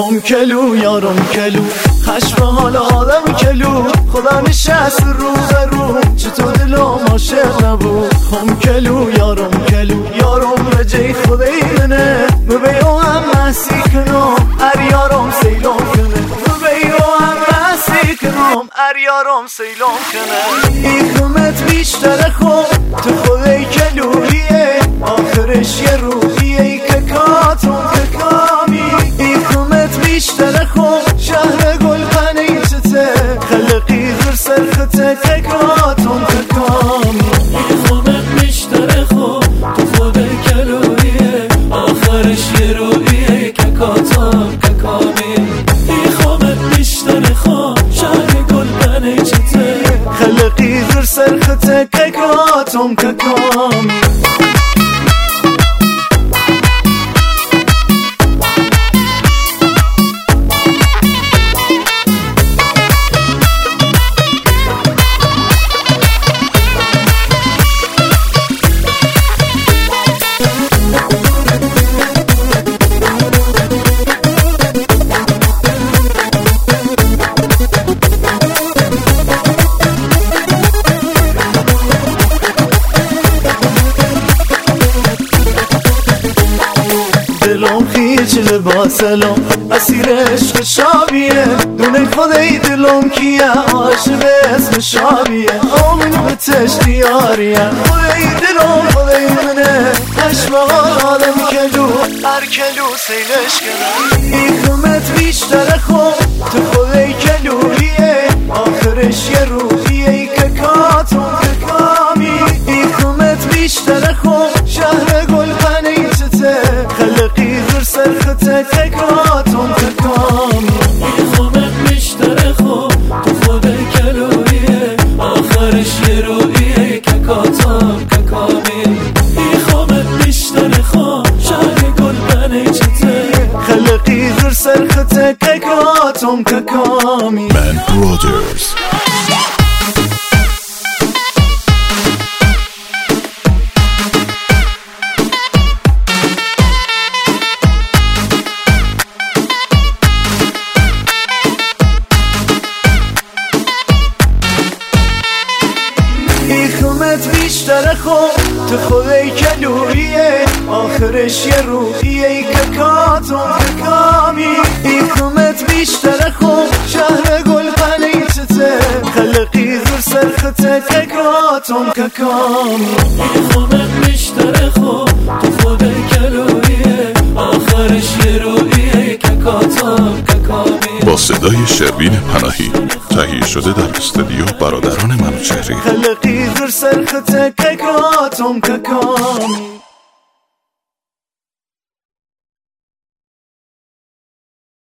هم کلو یارم کلو. خشم حال آدم کلو. خدا نشست رو به رو. چطور دلم عاشق نبود؟ هم کلو یارم کلو. یارم رجی خدای منه ببیو هم مسی کنم. ار یارم سیلم کنه. ببیو هم مسی کنم. ار یارم سیلم کنه. این خمت بیشتر خوب تو خدای کلویه آخرش یه روحیه کاتون که کامی خیچ لباسلم اسیر عشق شابیه دونه خدای دلم کیه؟ عاشق اسم شابیه آمین به تشتیاریه خدای دلم خدای منه. عشق آدم کلو هر کلو سیلش کنه این خمت بیشتر خوب تو خدای کلویه. آخرش یه روحیه که کاتون که کامی. این خمت بیشتر خوب رویه که که کامی. این خمت بیشتر خوب شهر گل پنیچته خلقی غر سرخته تکاتون تکامی Man Brothers. این خمت بیشتر خوب تو خودی کلویه آخرش یه روحیه که کاتون کامی. این خمت بیشتر خوب شهر گل پنیچته خلقی غر سرخته که کامی. شروین پناهی. تهیه شده در استودیو برادران منوچهری. خلقی غر سرخته تکاتون که کامی